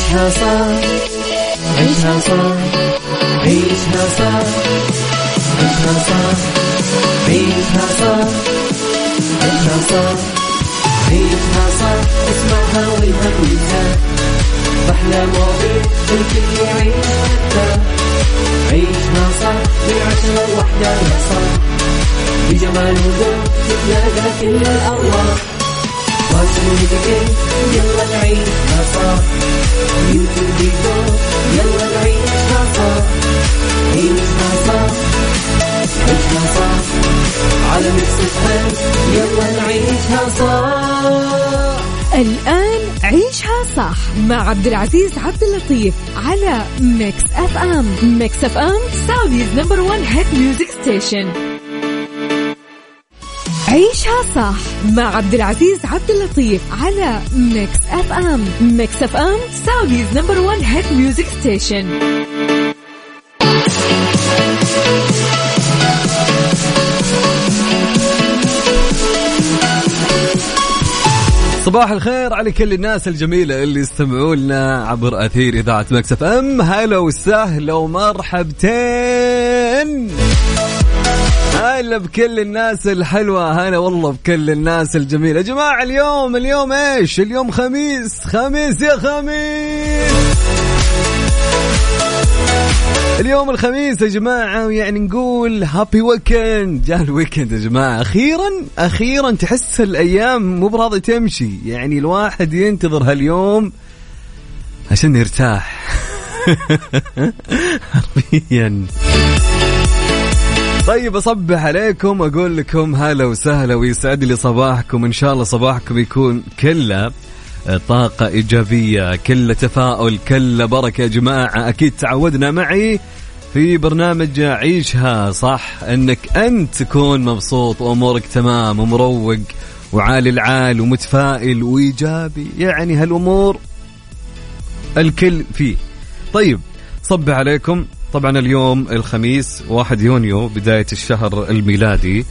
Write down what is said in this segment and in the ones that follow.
عيشها صح. عيشها صح. عيشها صح. عيشها صح. عيشها صح. عيشها صح. عيشها صح. اسمعها والهم ينزاح أحلى مواضيع الكل يعيش مرتاح عيشها صح. من عشرة لوحدة يا صاح بجمال وذوق تتلاقى كل الأرواح. يلا نعيشها صح يلا نعيشها صح عيشها صح عيشها صح على ميكس الآن عيشها صح مع عبد العزيز عبد اللطيف على Mix FM Mix FM Saudi's number 1 hit music station عيشها صح مع عبد العزيز عبد اللطيف على Mix FM Mix FM Saudi's number 1 hit music station صباح الخير على كل الناس الجميلة اللي يستمعوا لنا عبر أثير إذاعة Mix FM هلا وسهلا ومرحبتين. هلا بكل الناس الحلوة هلا والله بكل الناس الجميلة. يا جماعة اليوم اليوم إيش؟ اليوم خميس. خميس يا خميس! اليوم الخميس يا جماعة يعني نقول happy weekend جاء ال weekend يا جماعة. أخيرا أخيرا تحس الأيام مو براضية تمشي. يعني الواحد ينتظر هاليوم عشان يرتاح. حرفيا. طيب أصبح عليكم أقول لكم هلا وسهلا ويسعد لي صباحكم. إن شاء الله صباحكم يكون كله طاقة إيجابية كله تفاؤل كله بركة يا جماعة. أكيد تعودنا معي في برنامج عيشها صح أنك أنت تكون مبسوط وأمورك تمام ومروق وعالي العال ومتفائل وإيجابي. يعني هالأمور الكل فيه. طيب صب عليكم. طبعا اليوم الخميس 1 يونيو بداية الشهر الميلادي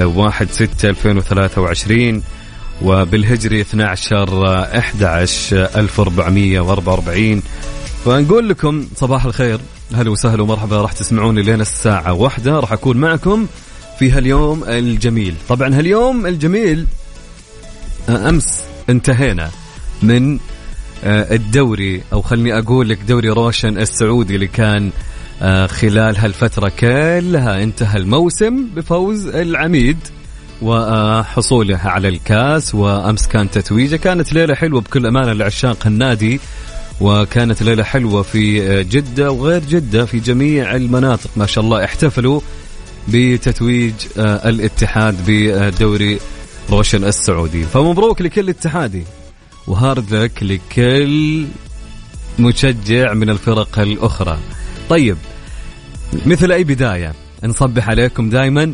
1 6 2023 وبالهجري 12 11 1444 فنقول لكم صباح الخير هلا وسهلا ومرحبا راح تسمعوني لين الساعة واحدة راح أكون معكم في هاليوم الجميل. طبعا هاليوم الجميل أمس انتهينا من آه، الدوري أو خلني أقول لك دوري روشن السعودي اللي كان آه، خلال هالفترة كلها انتهى الموسم بفوز العميد وحصوله على الكاس وأمس كان تتويجة. كانت ليلة حلوة بكل أمانة لعشاق النادي وكانت ليلة حلوة في آه، جدة وغير جدة في جميع المناطق. ما شاء الله احتفلوا بتتويج الاتحاد بدوري روشن السعودي. فمبروك لكل اتحادي و hard luck لكل مشجع من الفرق الأخرى. طيب مثل أي بداية نصبح عليكم دائما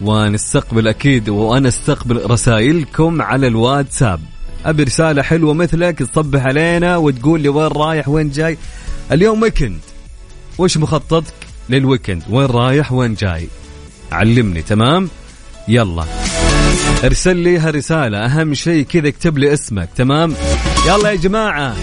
ونستقبل أكيد وأنا استقبل رسائلكم على الواتساب. أبي رسالة حلوة مثلك تصبح علينا وتقول لي وين رايح وين جاي. اليوم weekend وش مخططك لل weekend وين رايح وين جاي؟ علمني تمام؟ يلا. ارسل لي هالرسالة أهم شيء كذا اكتب لي اسمك تمام؟ يلا يا جماعة.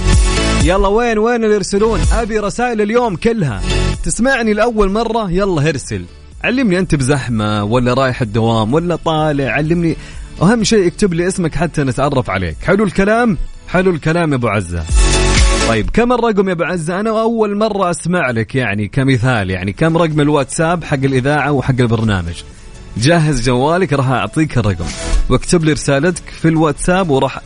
يلا وين وين اللي يرسلون أبي رسائل اليوم كلها. تسمعني لأول مرة؟ يلا إرسل. علمني أنت بزحمة ولا رايح الدوام ولا طالع. علمني. أهم شيء اكتب لي اسمك حتى نتعرف عليك. حلو الكلام؟ حلو الكلام يا أبو عزة. طيب كم الرقم يا أبو عزة؟ أنا أول مرة أسمع لك يعني كمثال يعني كم رقم الواتساب حق الإذاعة وحق البرنامج. جهز جوالك راح أعطيك الرقم. واكتب لي رسالتك في الواتساب وراح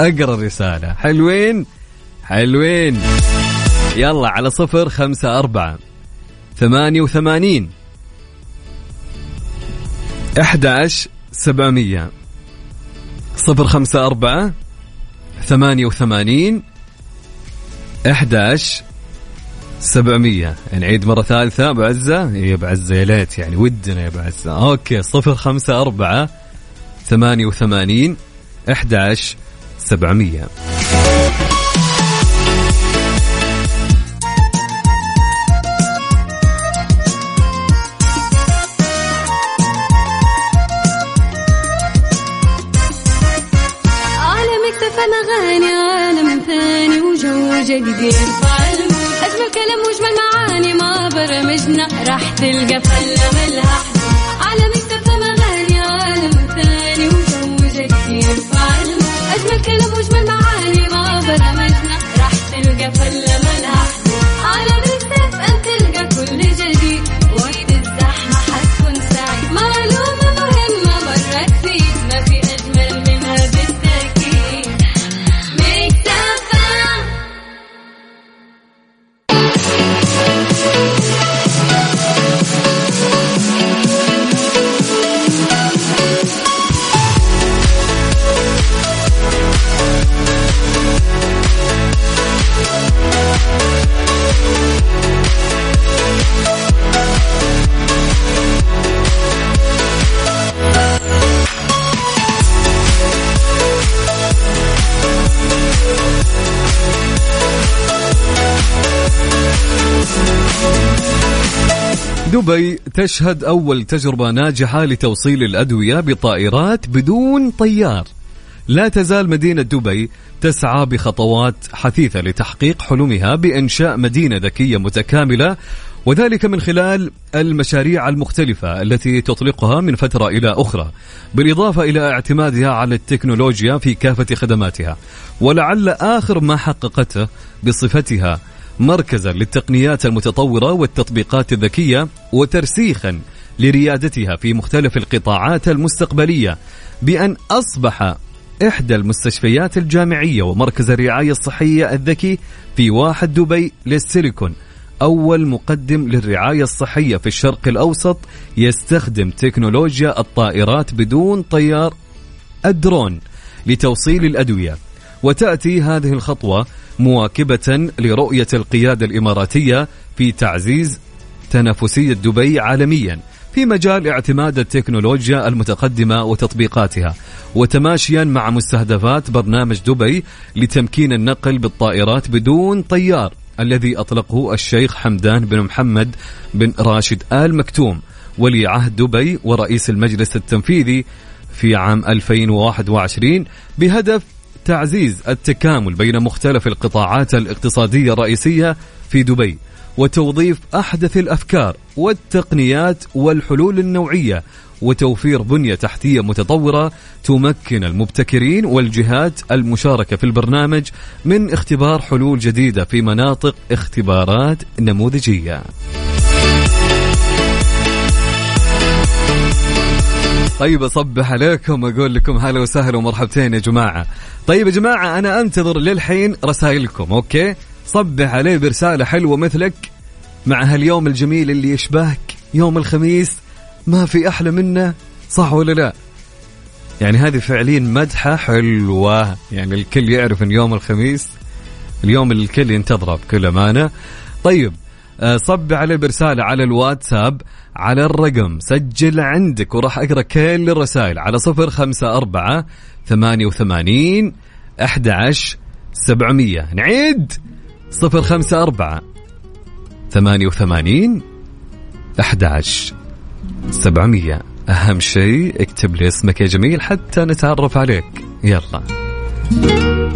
أقرأ الرسالة. حلوين؟ حلوين. يلا على صفر خمسة أربعة ثمانية وثمانين. أحد سبعمية. صفر خمسة أربعة ثمانية وثمانين. أحد سبعمية. نعيد مرة ثالثة. أبو عزة. يا أبو عزة يا ليت يعني ودنا يا أبو عزة. أوكي صفر خمسة أربعة ثمانية وثمانين. أحد سبعمية. وجو جديد دبي تشهد أول تجربة ناجحة لتوصيل الأدوية بطائرات بدون طيار. لا تزال مدينة دبي تسعى بخطوات حثيثة لتحقيق حلمها بإنشاء مدينة ذكية متكاملة وذلك من خلال المشاريع المختلفة التي تطلقها من فترة إلى أخرى بالإضافة إلى اعتمادها على التكنولوجيا في كافة خدماتها. ولعل آخر ما حققته بصفتها مركزا للتقنيات المتطورة والتطبيقات الذكية وترسيخا لريادتها في مختلف القطاعات المستقبلية بأن أصبح إحدى المستشفيات الجامعية ومركز الرعاية الصحية الذكي في واحد دبي للسيليكون. أول مقدم للرعاية الصحية في الشرق الأوسط يستخدم تكنولوجيا الطائرات بدون طيار الدرون لتوصيل الأدوية. وتأتي هذه الخطوة مواكبة لرؤية القيادة الإماراتية في تعزيز تنافسية دبي عالميا في مجال اعتماد التكنولوجيا المتقدمة وتطبيقاتها وتماشيا مع مستهدفات برنامج دبي لتمكين النقل بالطائرات بدون طيار الذي أطلقه الشيخ حمدان بن محمد بن راشد آل مكتوم ولي عهد دبي ورئيس المجلس التنفيذي في عام 2021 بهدف تعزيز التكامل بين مختلف القطاعات الاقتصادية الرئيسية في دبي وتوظيف أحدث الأفكار والتقنيات والحلول النوعية وتوفير بنية تحتية متطورة تمكن المبتكرين والجهات المشاركة في البرنامج من اختبار حلول جديدة في مناطق اختبارات نموذجية. طيب أصبح عليكم أقول لكم هلا وسهلا ومرحبتين يا جماعة. طيب يا جماعة أنا أنتظر للحين رسائلكم أوكي؟ صبح عليه برسالة حلوة مثلك مع هاليوم الجميل اللي يشبهك يوم الخميس ما في أحلى منه صح ولا لا؟ يعني هذه فعليا مدحة حلوة يعني الكل يعرف إن يوم الخميس اليوم اللي الكل ينتظره بكل أمانة. طيب صب عليه برسالة على الواتساب على الرقم. سجل عندك وراح أقرأ كل الرسائل على صفر خمسة أربعة ثمانية وثمانين أحد سبعمية. نعيد! صفر خمسة أربعة ثمانية وثمانين أحد سبعمية. أهم شيء اكتب لي اسمك يا جميل حتى نتعرف عليك. يلا.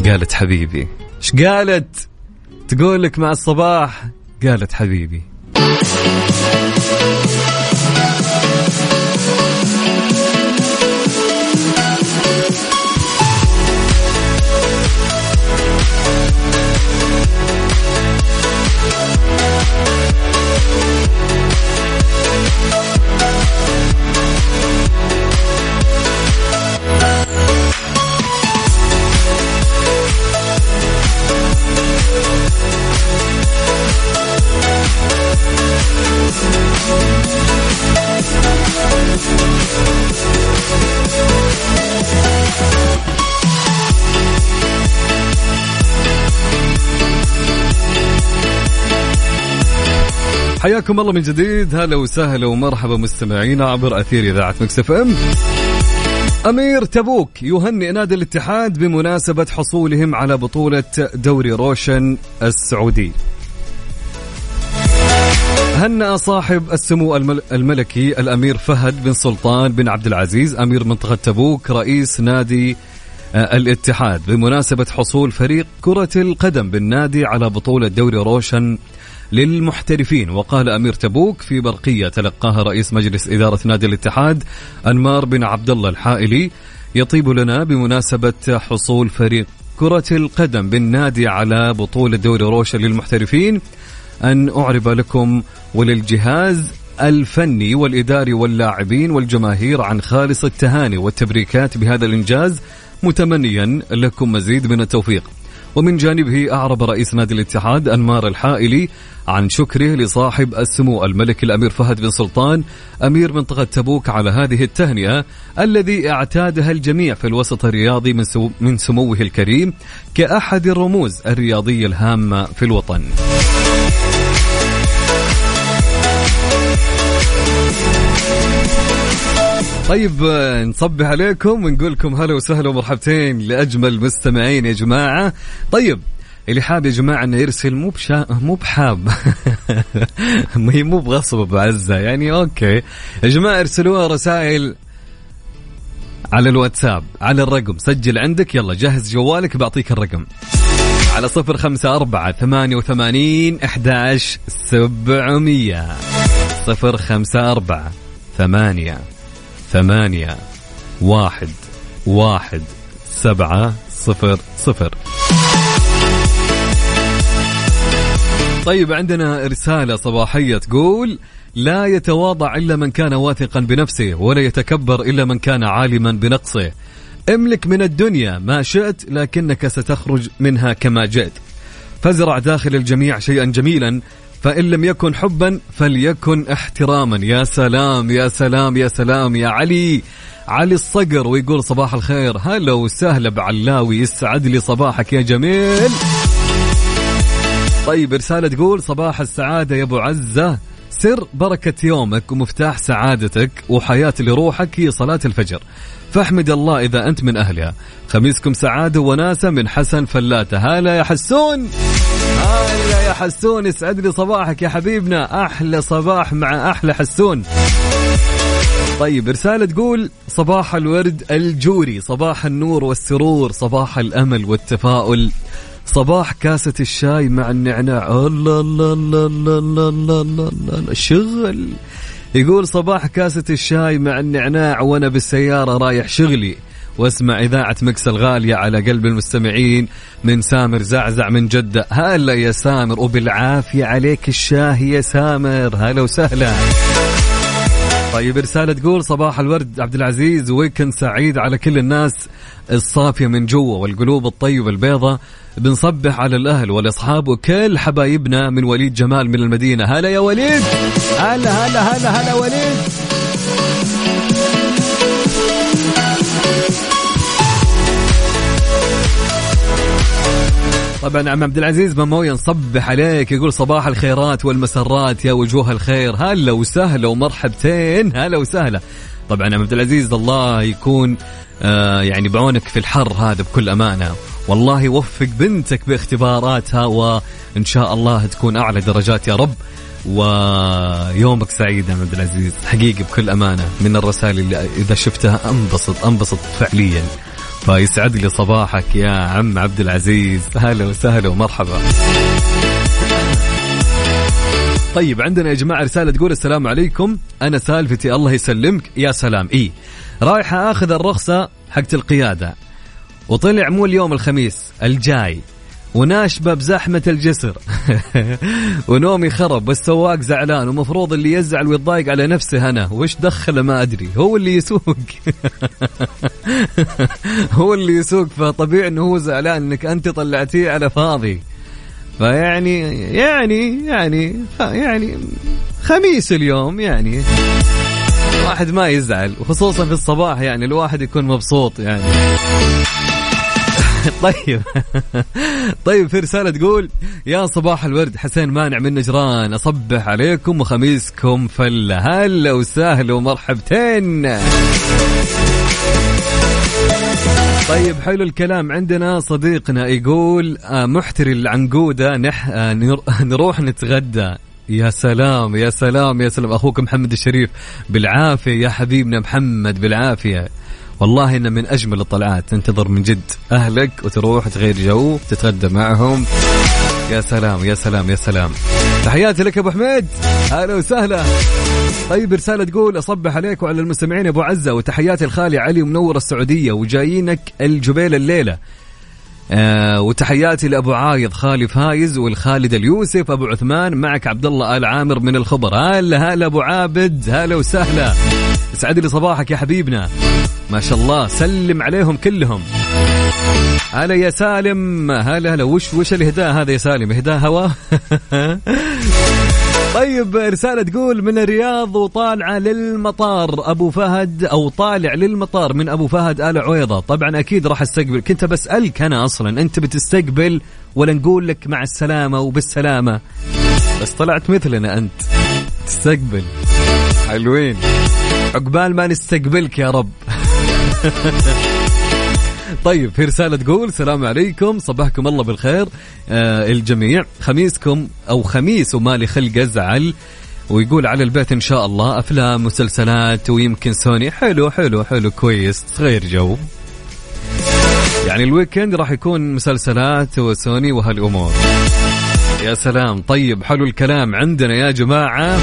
قالت حبيبي. إيش قالت؟ تقول لك مع الصباح. قالت حبيبي. حياكم الله من جديد. هلا وسهلا ومرحبا مستمعينا عبر أثير إذاعة Mix FM. أمير تبوك يهنئ نادي الاتحاد بمناسبة حصولهم على بطولة دوري روشن السعودي. هنأ صاحب السمو المل- الملكي الأمير فهد بن سلطان بن عبد العزيز أمير منطقة تبوك رئيس نادي آه، الاتحاد. بمناسبة حصول فريق كرة القدم بالنادي على بطولة دوري روشن للمحترفين وقال أمير تبوك في برقية تلقاها رئيس مجلس إدارة نادي الاتحاد أنمار بن عبد الله الحائلي يطيب لنا بمناسبة حصول فريق كرة القدم بالنادي على بطولة دوري روشن للمحترفين. أن أعرب لكم وللجهاز الفني والإداري واللاعبين والجماهير عن خالص التهاني والتبريكات بهذا الإنجاز متمنيا لكم مزيد من التوفيق. ومن جانبه أعرب رئيس نادي الاتحاد أنمار الحائلي عن شكره لصاحب السمو الملك الأمير فهد بن سلطان أمير منطقة تبوك على هذه التهنئة الذي اعتادها الجميع في الوسط الرياضي من, سو من سموه الكريم كأحد الرموز الرياضية الهامة في الوطن. طيب آه، نصبح عليكم ونقول لكم هلا وسهلا ومرحبتين لأجمل مستمعين يا جماعة. طيب اللي حاب يا جماعة إنه يرسل مو بشا مو بحاب. هي مو بغصب بعزه يعني أوكي. يا جماعة ارسلوها رسائل على الواتساب على الرقم. سجل عندك يلا جهز جوالك بعطيك الرقم. على صفر خمسة أربعة ثمانية وثمانين أحداش سبعمية. صفر خمسة أربعة ثمانية ثمانية واحد واحد سبعة صفر صفر. طيب عندنا رسالة صباحية تقول لا يتواضع إلا من كان واثقا بنفسه ولا يتكبر إلا من كان عالما بنقصه. املك من الدنيا ما شئت لكنك ستخرج منها كما جئت. فازرع داخل الجميع شيئا جميلا فإن لم يكن حبا فليكن احتراما. يا سلام يا سلام يا سلام يا علي. علي الصقر ويقول صباح الخير. هلا وسهلا بعلاوي يسعد لي صباحك يا جميل. طيب رسالة تقول صباح السعادة يا أبو عزة. سر بركة يومك ومفتاح سعادتك وحياة لروحك هي صلاة الفجر. فاحمد الله إذا أنت من أهلها. خميسكم سعادة وناسة من حسن فلاتة. هلا يا حسون. هلا يا حسون يسعد لي صباحك يا حبيبنا. أحلى صباح مع أحلى حسون. طيب رسالة تقول صباح الورد الجوري صباح النور والسرور صباح الأمل والتفاؤل. صباح كاسة الشاي مع النعناع. الله الله الله الله الله الله, شغل. يقول صباح كاسة الشاي مع النعناع وأنا بالسيارة رايح شغلي. واسمع إذاعة مكس الغالية على قلب المستمعين من سامر زعزع من جدة. هلا يا سامر وبالعافية عليك الشاهي يا سامر. هلا وسهلا. طيب رسالة تقول صباح الورد عبد العزيز ويكند سعيد على كل الناس الصافية من جوا والقلوب الطيبة البيضة. بنصبح على الأهل والأصحاب وكل حبايبنا من وليد جمال من المدينة. هلا يا وليد. هلا هلا هلا هلا وليد. طبعا عم عبد العزيز بمويه نصبح عليك يقول صباح الخيرات والمسرات يا وجوه الخير. هلا وسهلا ومرحبتين هلا وسهلا. طبعا عم عبد العزيز الله يكون آه يعني بعونك في الحر هذا بكل أمانة. والله يوفق بنتك باختباراتها وإن شاء الله تكون أعلى درجات يا رب. ويومك سعيد يا عبد العزيز حقيقي بكل أمانة. من الرسائل اللي إذا شفتها أنبسط أنبسط فعليا. فيسعد لي صباحك يا عم عبد العزيز. هلا وسهلا ومرحبا. طيب عندنا يا جماعة رسالة تقول السلام عليكم. أنا سالفتي الله يسلمك. يا سلام. إي رايحة آخذ الرخصة حقت القيادة. وطلع مو اليوم الخميس الجاي. وناشبه بزحمة الجسر. ونومي خرب والسواق زعلان ومفروض اللي يزعل ويتضايق على نفسه أنا وش دخله ما أدري. هو اللي يسوق. هو اللي يسوق فطبيعي أنه هو زعلان أنك أنت طلعتيه على فاضي. فيعني يعني يعني يعني خميس اليوم يعني. واحد ما يزعل وخصوصا في الصباح يعني الواحد يكون مبسوط يعني. طيب. طيب في رسالة تقول يا صباح الورد حسين مانع من نجران. أصبح عليكم وخميسكم فلة هلا وسهلا ومرحبتين. طيب حلو الكلام. عندنا صديقنا يقول آه، محتري العنقودة نح آه، نر- نروح نتغدى. يا سلام يا سلام يا سلام. أخوك محمد الشريف بالعافية. يا حبيبنا محمد بالعافية. والله إنه من أجمل الطلعات. تنتظر من جد أهلك وتروح تغير جو تتغدى معهم. يا سلام يا سلام يا سلام. تحياتي لك أبو حميد. أهلا وسهلا. طيب رسالة تقول أصبح عليك وعلى المستمعين أبو عزة وتحياتي الخالي علي ومنور السعودية وجايينك الجبيل الليلة. آه وتحياتي لأبو عايض خالي فايز والخالد اليوسف أبو عثمان معك عبد الله آل عامر من الخبر. هلا هلا أبو عابد هلا وسهلا. يسعد لي صباحك يا حبيبنا. ما شاء الله سلم عليهم كلهم. هلا يا سالم. هلا هلا. وش وش الاهداء هذا يا سالم؟ اهداء هوا؟ طيب رسالة تقول من الرياض وطالعة للمطار أبو فهد أو طالع للمطار من أبو فهد آل عويضة. طبعا أكيد راح أستقبل. كنت بسألك أنا أصلا أنت بتستقبل ولا نقول لك مع السلامة وبالسلامة؟ بس طلعت مثلنا أنت. تستقبل. حلوين. عقبال ما نستقبلك يا رب. طيب في رسالة تقول السلام عليكم صباحكم الله بالخير. آه الجميع خميسكم أو خميس ومالي خلق أزعل ويقول على البيت إن شاء الله أفلام مسلسلات ويمكن سوني. حلو حلو حلو كويس تغير جو. يعني ال weekend راح يكون مسلسلات وسوني وهالأمور. يا سلام. طيب حلو الكلام عندنا يا جماعة.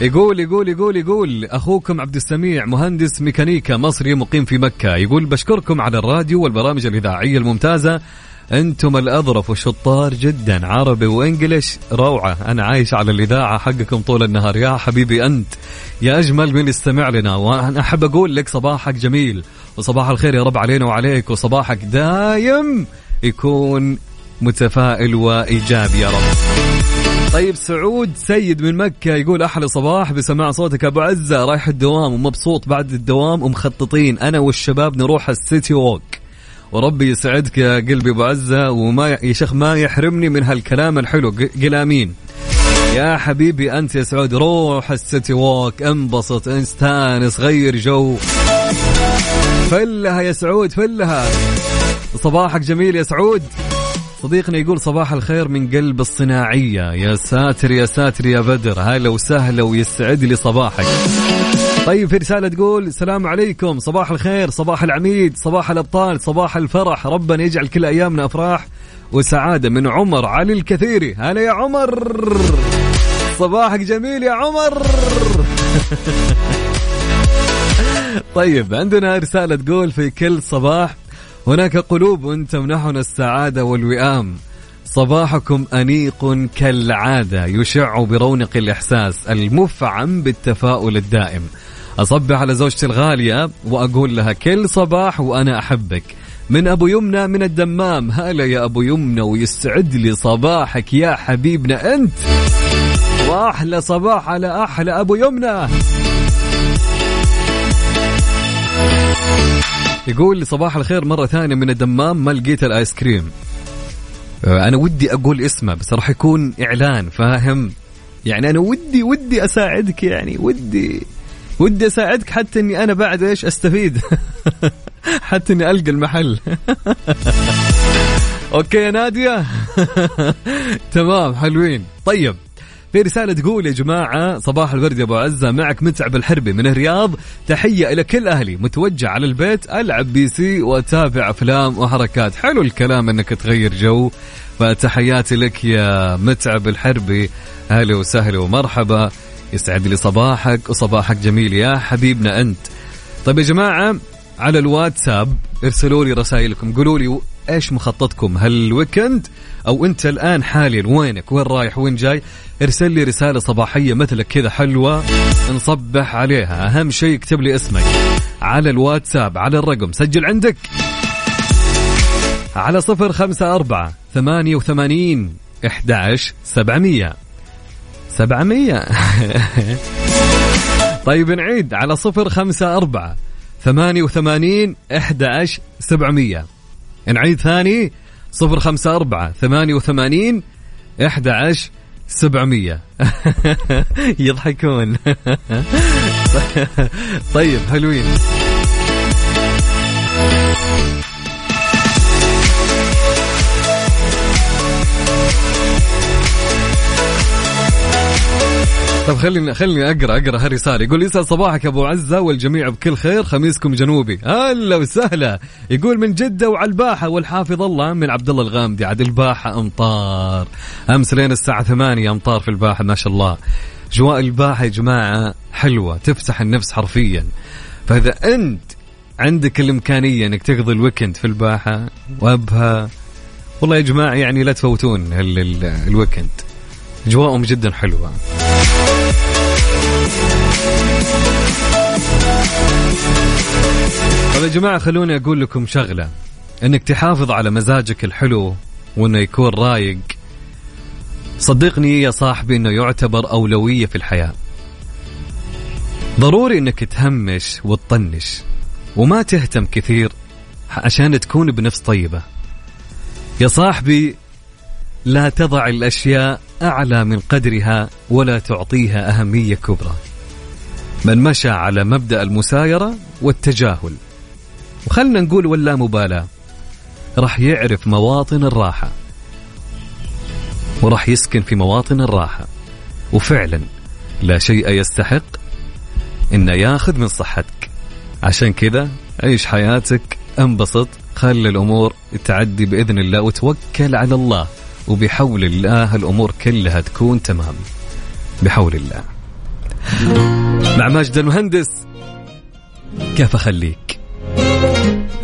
يقول يقول يقول يقول أخوكم عبد السميع مهندس ميكانيكا مصري مقيم في مكة. يقول بشكركم على الراديو والبرامج الإذاعية الممتازة. أنتم الأظرف والشطار جدا عربي و English روعة. أنا عايش على الإذاعة حقكم طول النهار. يا حبيبي أنت يا أجمل من يستمع لنا. وأنا أحب أقول لك صباحك جميل وصباح الخير يا رب علينا وعليك. وصباحك دايم يكون متفائل وايجابي يا رب. طيب سعود سيد من مكة يقول أحلى صباح بسماع صوتك أبو عزة رايح الدوام ومبسوط بعد الدوام ومخططين. أنا والشباب نروح ال City Walk. وربي يسعدك يا قلبي أبو عزة وما يا شيخ ما يحرمني من هالكلام الحلو. قل آمين. يا حبيبي أنت يا سعود روح ال City Walk. انبسط استانس غير جو. فلها يا سعود فلها. صباحك جميل يا سعود. صديقنا يقول صباح الخير من قلب الصناعية. يا ساتر يا ساتر يا بدر. هلا وسهلا ويسعد لي صباحك. طيب في رسالة تقول السلام عليكم. صباح الخير صباح العميد صباح الأبطال صباح الفرح. ربنا يجعل كل أيامنا أفراح وسعادة من عمر علي الكثيري. هلا يا عمر. صباحك جميل يا عمر. طيب عندنا رسالة تقول في كل صباح هناك قلوب تمنحنا السعادة والوئام. صباحكم أنيق كالعادة يشع برونق الإحساس المفعم بالتفاؤل الدائم. أصبح على زوجتي الغالية وأقول لها كل صباح وأنا أحبك. من أبو يمنى من الدمام هلا يا أبو يمنى ويسعد لي صباحك يا حبيبنا أنت. وأحلى صباح على أحلى أبو يمنى. يقول صباح الخير مرة ثانية من الدمام ما لقيت الآيس كريم. آه، أنا ودي أقول اسمه بس راح يكون إعلان فاهم؟ يعني أنا ودي ودي أساعدك يعني ودي ودي أساعدك حتى إني أنا بعد إيش أستفيد؟ حتى إني ألقى المحل. أوكي يا نادية. تمام حلوين. طيب في رسالة تقول يا جماعة صباح الورد يا أبو عزة معك متعب الحربي من الرياض. تحية إلى كل أهلي متوجه على البيت ألعب PC وأتابع أفلام وحركات. حلو الكلام أنك تغير جو. فتحياتي لك يا متعب الحربي. أهلا وسهلا ومرحبا. يسعد لي صباحك وصباحك جميل يا حبيبنا أنت. طيب يا جماعة على الواتساب ارسلوا لي رسائلكم قولوا لي إيش مخططكم هال weekend؟ أو أنت الآن حاليا وينك؟ وين رايح؟ وين جاي؟ ارسل لي رسالة صباحية مثلك كذا حلوة نصبح عليها. أهم شيء اكتب لي اسمك على الواتساب على الرقم. سجل عندك؟ على صفر خمسة أربعة ثمانية وثمانين إحداش سبعمية. سبعمية. طيب نعيد. على صفر خمسة أربعة ثمانية وثمانين إحداش سبعمية. نعيد ثاني. صفر خمسة أربعة ثمانية وثمانين إحدى عشر سبعمية. يضحكون. طيب حلوين. طب خليني خليني اقرا أقرأ هالرساله يقول يسعد صباحك أبو عزة والجميع بكل خير. خميسكم جنوبي. هلا وسهلا. يقول من جدة وعلى الباحه والحافظ الله من عبد الله الغامدي. عاد الباحه أمطار. أمس لين الساعة 8 أمطار في الباحة ما شاء الله. جواء الباحة يا جماعة حلوة تفتح النفس حرفيا. فإذا أنت عندك الإمكانية إنك تقضي ال weekend في الباحة وأبها والله يا جماعة يعني لا تفوتون ال- ال- ال weekend. أجواءهم جدا حلوة. طيب يا جماعة خلوني أقول لكم شغلة. إنك تحافظ على مزاجك الحلو وإنه يكون رايق. صدقني يا صاحبي إنه يعتبر أولوية في الحياة. ضروري إنك تهمش وتطنش وما تهتم كثير عشان تكون بنفس طيبة. يا صاحبي لا تضع الأشياء أعلى من قدرها ولا تعطيها أهمية كبرى. من مشى على مبدأ المسايرة والتجاهل. وخلنا نقول ولا مبالاة. راح يعرف مواطن الراحة. وراح يسكن في مواطن الراحة. وفعلا لا شيء يستحق إنه ياخذ من صحتك. عشان كذا عيش حياتك انبسط خلي الأمور تعدي بإذن الله وتوكل على الله. وبحول الله الأمور كلها تكون تمام. بحول الله. مع ماجد المهندس كيف أخليك؟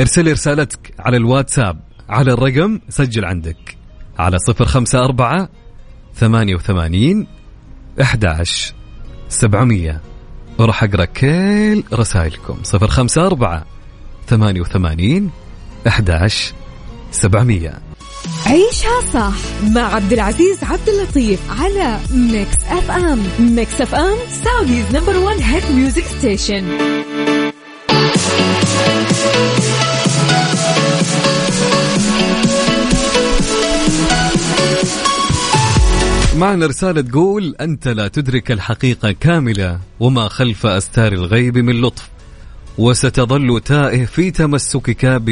ارسل رسالتك على الواتساب على الرقم سجل عندك على صفر خمسة أربعة ثمانية وثمانين أحداش سبعمية. وراح أقرأ كل رسائلكم. صفر خمسة أربعة ثمانية وثمانين أحداش سبعمية. عيشها صح مع عبد العزيز عبد اللطيف على Mix FM. Mix FM Saudi's number 1 hit music station معنا رسالة تقول أنت لا تدرك الحقيقة كاملة وما خلف أستار الغيب من لطف. وستظل تائه في تمسكك.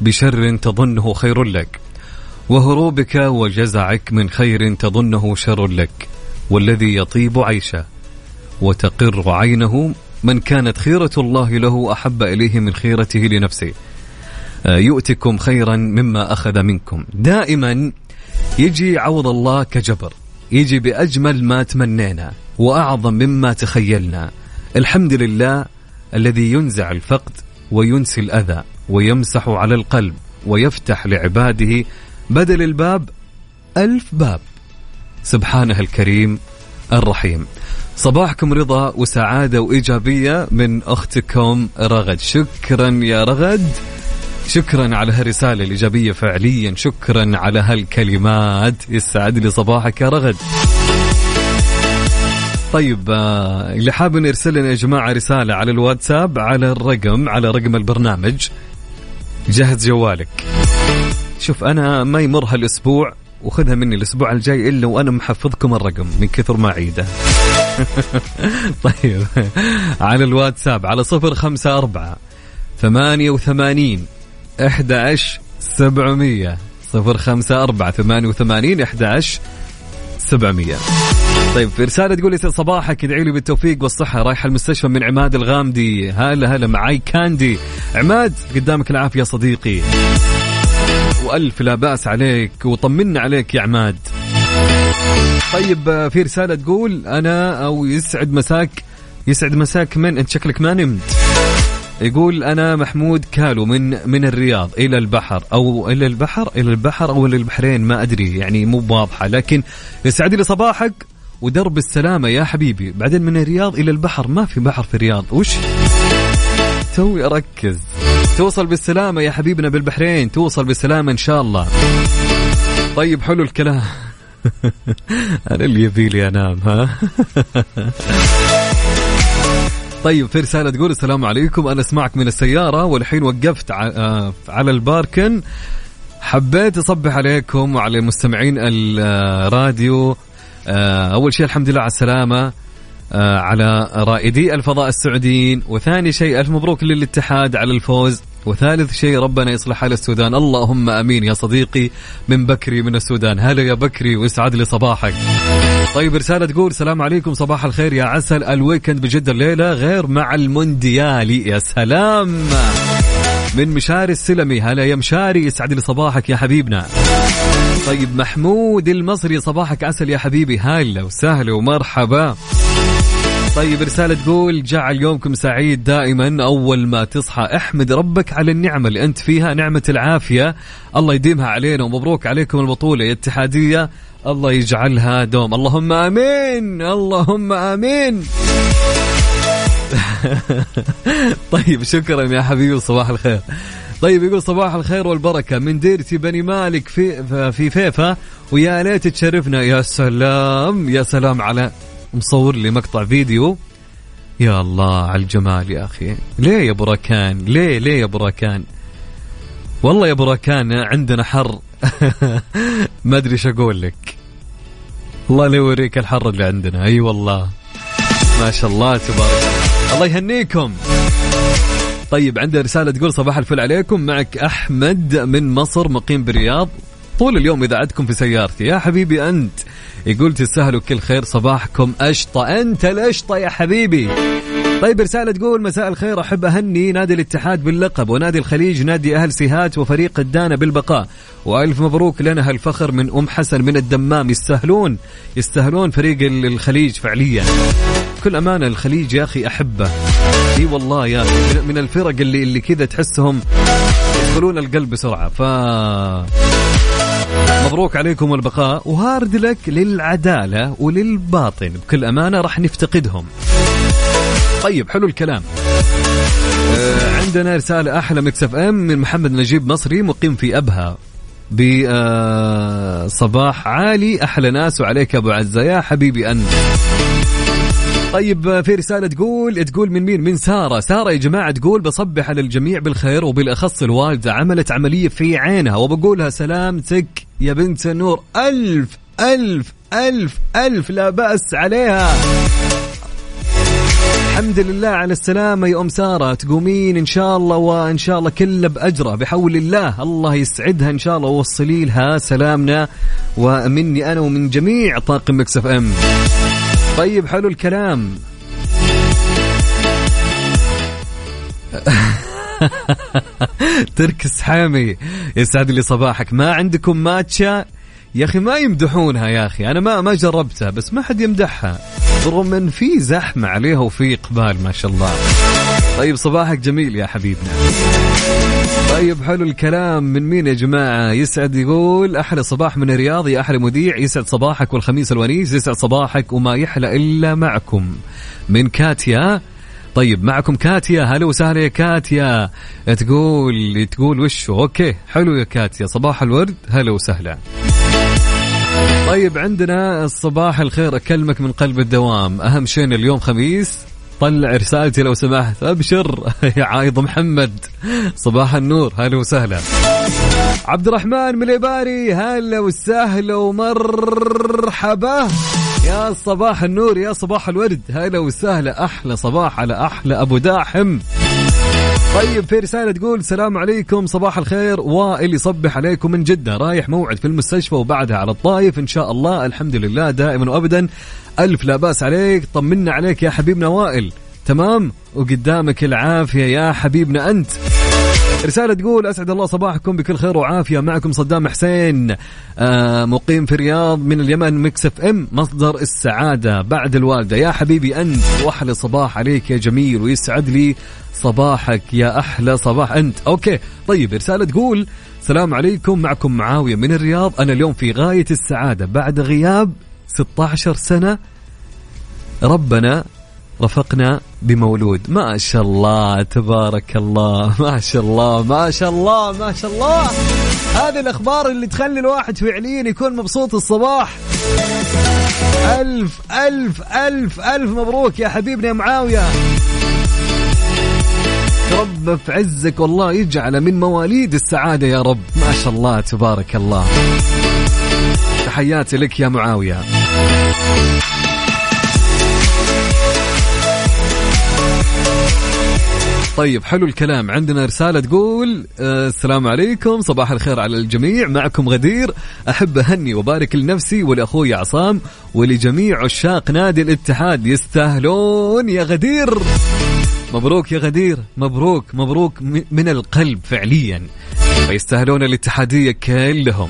بشر تظنه خير لك. وهروبك وجزعك من خير تظنه شر لك. والذي يطيب عيشه وتقر عينه من كانت خيرة الله له أحب إليه من خيرته لنفسه. آه، يؤتكم خيرا مما أخذ منكم. دائما يجي عوض الله كجبر. يجي بأجمل ما تمنينا وأعظم مما تخيلنا. الحمد لله الذي ينزع الفقد وينسي الأذى ويمسح على القلب ويفتح لعباده بدل الباب ألف باب. سبحانه الكريم الرحيم. صباحكم رضا وسعادة وإيجابية من أختكم رغد. شكرا يا رغد. شكرا على هالرسالة الإيجابية فعليا. شكرا على هالكلمات. يسعد لي صباحك يا رغد. طيب آه، اللي حاب يرسل لنا يا جماعة رسالة على الواتساب على الرقم على رقم البرنامج جهز جوالك. شوف أنا ما يمر هالأسبوع وخذها مني الأسبوع الجاي إلا وأنا محفظكم الرقم من كثر ما أعيده. طيب على الواتساب على صفر خمسة أربعة ثمانية وثمانين أحد عشر سبعمية صفر خمسة أربعة ثمانية وثمانين أحد عشر سبعمية. طيب في رسالة تقول يسعد صباحك ادعي لي بالتوفيق والصحة رايح المستشفى من عماد الغامدي. هلا هلا معاي كاندي عماد قدامك العافية صديقي. وألف لا بأس عليك وطمنا عليك يا عماد. طيب في رسالة تقول أنا أو يسعد مساك يسعد مساك من؟ أنت شكلك ما نمت. يقول أنا محمود كالو من من الرياض إلى البحر أو إلى البحر إلى البحر أو إلى البحرين ما أدري يعني مو واضحة لكن يسعد لي صباحك ودرب السلامة يا حبيبي. بعدين من الرياض إلى البحر ما في بحر في الرياض وش؟ توي أركز. توصل بالسلامة يا حبيبنا بالبحرين توصل بالسلامة إن شاء الله. طيب حلو الكلام. أنا اللي يبيلي أنام ها؟ طيب في رسالة تقول السلام عليكم. أنا أسمعك من السيارة والحين وقفت آه، على الباركن. حبيت أصبح عليكم وعلى المستمعين الراديو. آه، أول شيء الحمد لله على السلامة. آه، على رائدي الفضاء السعوديين. وثاني شيء ألف مبروك للاتحاد على الفوز. وثالث شيء ربنا يصلح حال السودان. اللهم آمين. يا صديقي من بكري من السودان. هلا يا بكري ويسعد لي صباحك. طيب رسالة تقول السلام عليكم صباح الخير يا عسل. الويكند بجدة الليلة غير مع المونديالي يا سلام. من مشاري السلمي. هلا يا مشاري يسعد لي صباحك يا حبيبنا. طيب محمود المصري صباحك عسل يا حبيبي. هلا وسهلا ومرحبا. طيب رسالة تقول جعل يومكم سعيد دائما أول ما تصحى. احمد ربك على النعمة اللي أنت فيها نعمة العافية. الله يديمها علينا ومبروك عليكم البطولة الاتحادية. الله يجعلها دوم. اللهم آمين. اللهم آمين. طيب شكرا يا حبيبي صباح الخير. طيب يقول صباح الخير والبركة. من ديرتي بني مالك في في فيفا ويا ليت تشرفنا. يا سلام يا سلام على مصور لي مقطع فيديو. يا الله على الجمال يا أخي. ليه يا بركان ليه ليه يا بركان والله يا بركان عندنا حر. ما أدري إيش أقول لك. الله لا يوريك الحر اللي عندنا. أي والله. ما شاء الله تبارك الله. الله يهنيكم. طيب عندنا رسالة تقول صباح الفل عليكم. معك أحمد من مصر مقيم بالرياض. طول اليوم إذا عدكم في سيارتي. يا حبيبي أنت يقول تستاهلوا كل خير صباحكم أشطة. أنت الأشطة يا حبيبي. طيب رسالة تقول مساء الخير أحب أهني نادي الاتحاد باللقب ونادي الخليج نادي أهل سيهات وفريق الدانة بالبقاء. وألف مبروك لنا هالفخر من أم حسن من الدمام. يستاهلون يستاهلون فريق الخليج فعليا. بكل أمانة الخليج يا أخي أحبه. إي والله يا أخي من الفرق اللي اللي كذا تحسهم يدخلون القلب بسرعة. ف مبروك عليكم البقاء و hard luck للعدالة وللباطن. بكل أمانة راح نفتقدهم. طيب حلو الكلام. آه عندنا رسالة أحلى Mix FM من محمد نجيب مصري مقيم في أبها. بصباح عالي أحلى ناس وعليك أبو عزة يا حبيبي أنت. طيب في رسالة تقول تقول من مين؟ من سارة، سارة يا جماعة تقول بصبح على الجميع بالخير وبالأخص الوالدة عملت عملية في عينها وبقولها سلامتك يا بنت النور ألف ألف ألف ألف لا بأس عليها. الحمد لله على السلامة يا أم سارة. تقومين إن شاء الله وإن شاء الله كله بأجره. بحول الله الله يسعدها إن شاء الله ووصلي لها سلامنا. ومني أنا ومن جميع طاقم مكسف أم. طيب حلو الكلام. تركس حامي يسعد لي صباحك. ما عندكم ماتشا؟ يا أخي ما يمدحونها يا أخي. أنا ما ما جربتها بس ما حد يمدحها. رغم ان في زحمة عليها وفي إقبال ما شاء الله. طيب صباحك جميل يا حبيبنا. طيب حلو الكلام. من مين يا جماعة؟ يسعد يقول أحلى صباح من الرياض يا أحلى مذيع. يسعد صباحك والخميس الونيس يسعد صباحك وما يحلى إلا معكم. من كاتيا. طيب معكم كاتيا. هلا وسهلا يا كاتيا. تقول تقول وشو؟ أوكي حلو يا كاتيا. صباح الورد هلا وسهلا. طيب عندنا الصباح الخير. أكلمك من قلب الدوام. أهم شيء اليوم خميس. طلع رسالتي لو سمحت. أبشر. يا عايض محمد. صباح النور. هلا وسهلا. عبد الرحمن من الإباري هلا وسهلا ومرحبا. يا صباح النور يا صباح الورد. هلا وسهلا. أحلى صباح على أحلى أبو داحم. طيب في رسالة تقول السلام عليكم صباح الخير. وائل يصبح عليكم من جدة. رايح موعد في المستشفى وبعدها على الطايف إن شاء الله الحمد لله دائما وأبدا. ألف لا بأس عليك. طمنا عليك يا حبيبنا وائل. تمام؟ وقدامك العافية يا حبيبنا أنت. رسالة تقول أسعد الله صباحكم بكل خير وعافية. معكم صدام حسين آه مقيم في الرياض من اليمن Mix FM مصدر السعادة بعد الوالدة. يا حبيبي أنت وأحلى صباح عليك يا جميل ويسعد لي صباحك يا أحلى صباح. أنت أوكي. طيب رسالة تقول السلام عليكم معكم معاوية من الرياض. أنا اليوم في غاية السعادة بعد غياب 16 سنة. ربنا رفقنا بمولود. ما شاء الله تبارك الله. ما شاء الله ما شاء الله ما شاء الله. هذه الأخبار اللي تخلي الواحد فعليا يكون مبسوط الصباح. ألف ألف ألف ألف مبروك يا حبيبنا يا معاوية. رب في عزك والله يجعل من مواليد السعادة يا رب. ما شاء الله تبارك الله. تحياتي لك يا معاوية. طيب حلو الكلام. عندنا رسالة تقول آه السلام عليكم صباح الخير على الجميع. معكم غدير أحب أهني وبارك لنفسي ولأخوي عصام ولجميع عشاق نادي الاتحاد. يستاهلون يا غدير. مبروك يا غدير. مبروك مبروك من القلب فعليا. فيستاهلون الاتحادية كلهم.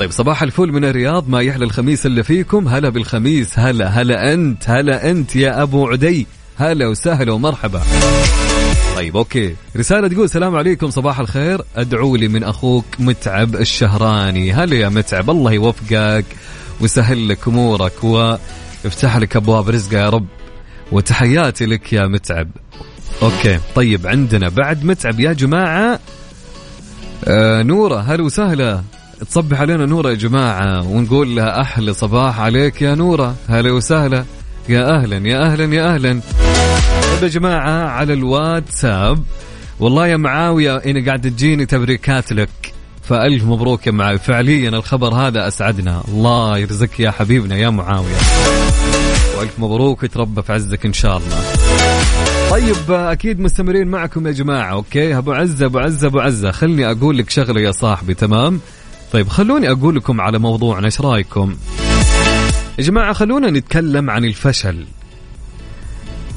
طيب صباح الفل من الرياض. ما يحلى الخميس اللي فيكم؟ هلا بالخميس. هلا هلا أنت هلا أنت يا أبو عدي. هلا وسهلا ومرحبا. طيب أوكي. رسالة تقول السلام عليكم صباح الخير. ادعوا لي من أخوك متعب الشهراني. هلا يا متعب؟ الله يوفقك ويسهل لك أمورك ويفتح لك أبواب رزقه يا رب وتحياتي لك يا متعب. أوكي طيب عندنا بعد متعب يا جماعة. آه نورة هلا وسهلا. تصبح علينا نورة يا جماعة ونقول لها أحلى صباح عليك يا نورة. هلا وسهلا. يا أهلا يا أهلا يا أهلا. طيب يا جماعة على الواتساب. والله يا معاوية أنا قاعد تجيني تبريكات لك. فألف مبروك يا معاوية. فعليا الخبر هذا أسعدنا. الله يرزقك يا حبيبنا يا معاوية. وألف مبروك يتربى في عزك إن شاء الله. طيب أكيد مستمرين معكم يا جماعة. أوكي أبو عزة أبو عزة أبو عزة. خلني أقول لك شغلة يا صاحبي تمام؟ طيب خلوني أقول لكم على موضوعنا. إيش رأيكم؟ يا جماعة خلونا نتكلم عن الفشل.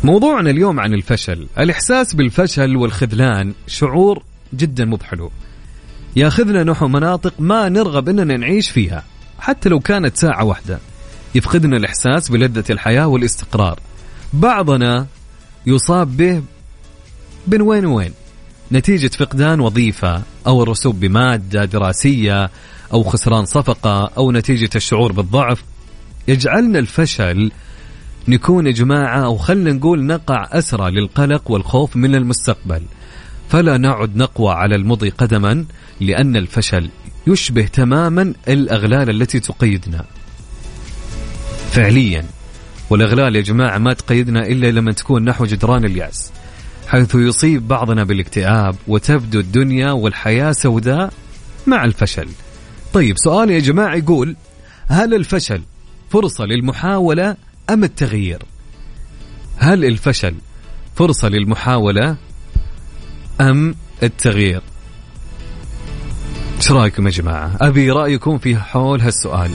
موضوعنا اليوم عن الفشل. الإحساس بالفشل والخذلان شعور جدا مو بحلو. ياخذنا نحو مناطق ما نرغب إننا نعيش فيها حتى لو كانت ساعة واحدة. يفقدنا الإحساس بلذة الحياة والاستقرار. بعضنا يصاب به بين وين وين. نتيجة فقدان وظيفة أو الرسوب بمادة دراسية أو خسران صفقة أو نتيجة الشعور بالضعف. يجعلنا الفشل نكون يا جماعة أو خلنا نقول نقع أسرى للقلق والخوف من المستقبل. فلا نعد نقوى على المضي قدما لأن الفشل يشبه تماما الأغلال التي تقيدنا. فعليا والأغلال يا جماعة ما تقيدنا إلا لما تكون نحو جدران اليأس حيث يصيب بعضنا بالاكتئاب وتبدو الدنيا والحياة سوداء مع الفشل. طيب سؤال يا جماعة يقول هل الفشل فرصة للمحاولة أم التغيير؟ هل الفشل فرصة للمحاولة أم التغيير؟ إيش رأيكم يا جماعة؟ أبي رأيكم في حول هالسؤال.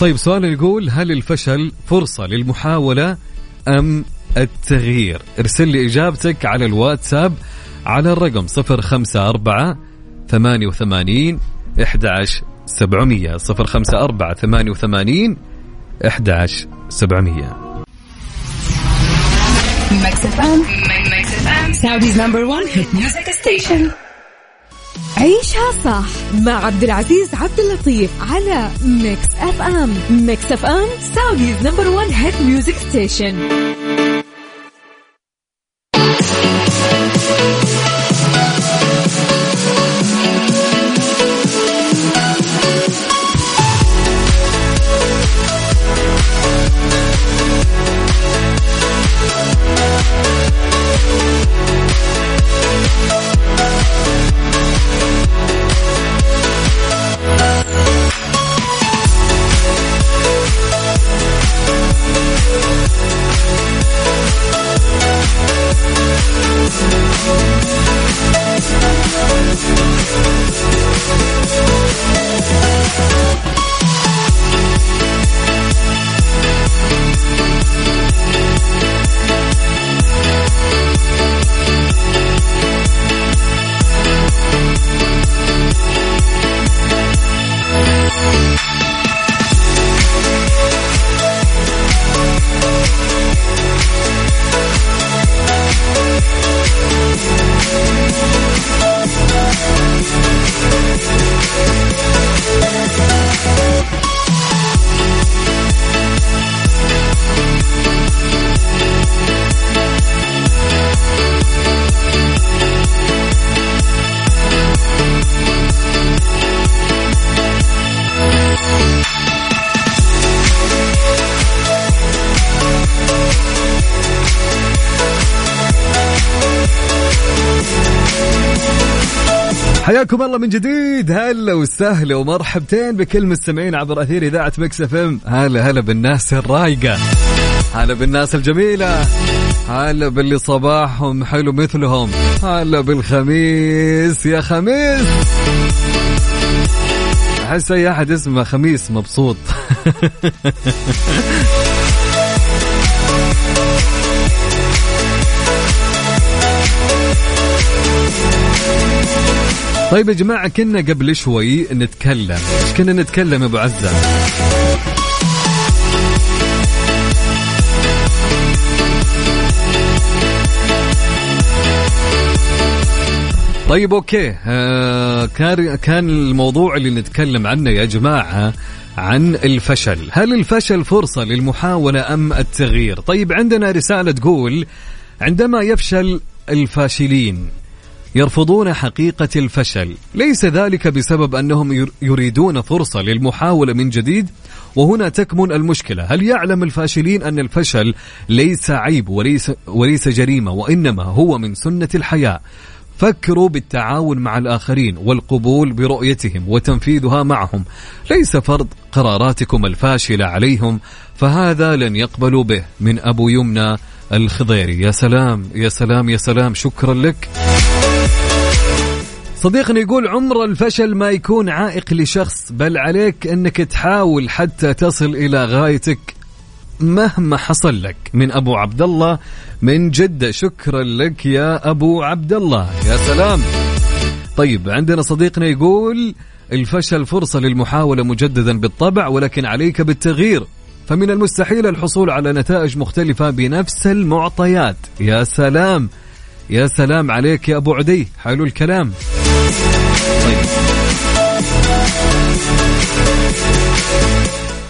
طيب سؤال يقول هل الفشل فرصة للمحاولة أم التغيير؟ ارسل لي إجابتك على الواتساب على الرقم 054 88 11 700 054 88 11 700 Mix FM, FM, Saudi's number one hit music station. عيشها صح مع عبد العزيز عبد اللطيف على Mix FM Mix FM سعوديز نمبر 1 هيت ميوزك ستيشن حياكم الله من جديد. هلا وسهلا ومرحبتين بكل مستمعين عبر أثير إذاعة Mix FM. هلا هلا بالناس الرايقة. هلا بالناس الجميلة. هلا باللي صباحهم حلو مثلهم. هلا بالخميس. يا خميس! أحس أي أحد اسمه خميس مبسوط. طيب يا جماعة كنا قبل شوي نتكلم. إيش كنا نتكلم يا أبو عزة؟ طيب أوكي. آه كان كان الموضوع اللي نتكلم عنه يا جماعة عن الفشل، هل الفشل فرصة للمحاولة أم التغيير؟ طيب عندنا رسالة تقول عندما يفشل الفاشلين يرفضون حقيقة الفشل. ليس ذلك بسبب أنهم يريدون فرصة للمحاولة من جديد؟ وهنا تكمن المشكلة. هل يعلم الفاشلين أن الفشل ليس عيب وليس, وليس جريمة وإنما هو من سنة الحياة؟ فكروا بالتعاون مع الآخرين والقبول برؤيتهم وتنفيذها معهم. ليس فرض قراراتكم الفاشلة عليهم فهذا لن يقبلوا به. من أبو يمنى الخضيري. يا سلام يا سلام يا سلام. شكرا لك. صديقنا يقول عمر الفشل ما يكون عائق لشخص بل عليك إنك تحاول حتى تصل إلى غايتك مهما حصل لك. من أبو عبد الله من جدة شكرا لك يا أبو عبد الله يا سلام. طيب عندنا صديقنا يقول الفشل فرصة للمحاولة مجددا بالطبع ولكن عليك بالتغيير. فمن المستحيل الحصول على نتائج مختلفة بنفس المعطيات. يا سلام. يا سلام عليك يا أبو عدي. حلو الكلام. طيب.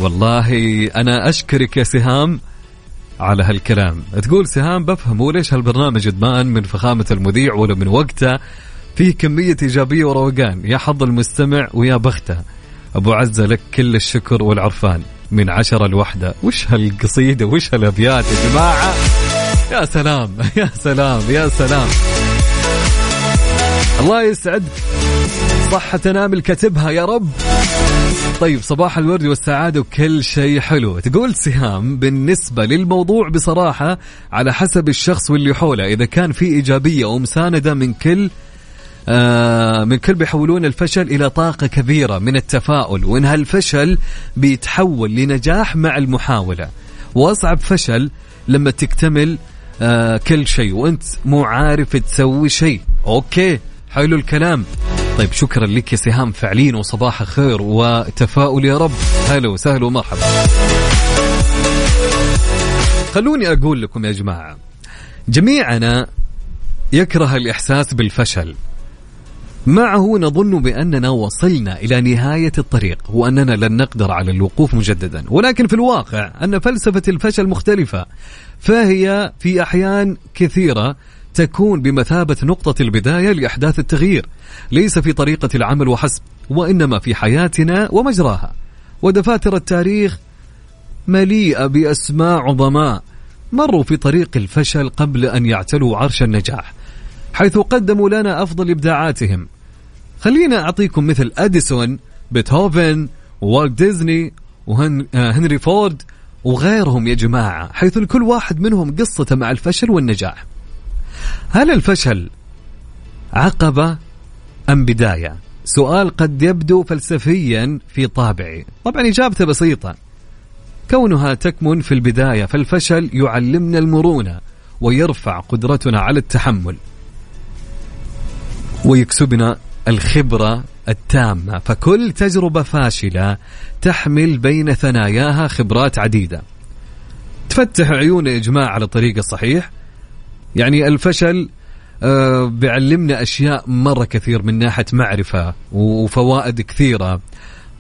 والله أنا أشكرك يا سهام على هالكلام. تقول سهام بفهم ليش هالبرنامج إدمان من فخامة المذيع ولا من وقته؟ فيه كمية إيجابية وروقان. يا حظ المستمع ويا بخته. أبو عزة لك كل الشكر والعرفان. من عشرة لوحدة. وش هالقصيدة؟ وش هالأبيات يا جماعة؟ يا سلام يا سلام يا سلام. الله يسعد صحة نامل كتبها يا رب. طيب صباح الورد والسعادة وكل شيء حلو. تقول سهام بالنسبة للموضوع بصراحة على حسب الشخص واللي حوله. إذا كان في إيجابية ومساندة من كل آه من كل بيحولون الفشل إلى طاقة كبيرة من التفاؤل. وإن هالفشل بيتحول لنجاح مع المحاولة. وأصعب فشل لما تكتمل آه كل شيء. وانت مو عارف تسوي شيء. أوكي حلو الكلام. طيب شكرا لك يا سهام. فعلين وصباح خير وتفاؤل يا رب. هلا وسهلا ومرحبا. خلوني أقول لكم يا جماعة جميعنا يكره الإحساس بالفشل. معه نظن بأننا وصلنا إلى نهاية الطريق واننا لن نقدر على الوقوف مجددا. ولكن في الواقع أن فلسفة الفشل مختلفة فهي في أحيان كثيرة تكون بمثابة نقطة البداية لأحداث التغيير. ليس في طريقة العمل وحسب وإنما في حياتنا ومجراها. ودفاتر التاريخ مليئة بأسماء عظماء مروا في طريق الفشل قبل أن يعتلوا عرش النجاح. حيث قدموا لنا أفضل إبداعاتهم. خلينا أعطيكم مثل أديسون بيتهوفن ووالت ديزني وهنري فورد وغيرهم يا جماعة حيث لكل واحد منهم قصته مع الفشل والنجاح. هل الفشل عقبة أم بداية؟ سؤال قد يبدو فلسفيا في طابعه. طبعا إجابته بسيطة. كونها تكمن في البداية فالفشل يعلمنا المرونة ويرفع قدرتنا على التحمل. ويكسبنا الخبرة التامة. فكل تجربة فاشلة تحمل بين ثناياها خبرات عديدة. تفتح عيون يا جماعة على الطريق الصحيح. يعني الفشل آه بيعلمنا أشياء مرة كثير من ناحية معرفة وفوائد كثيرة.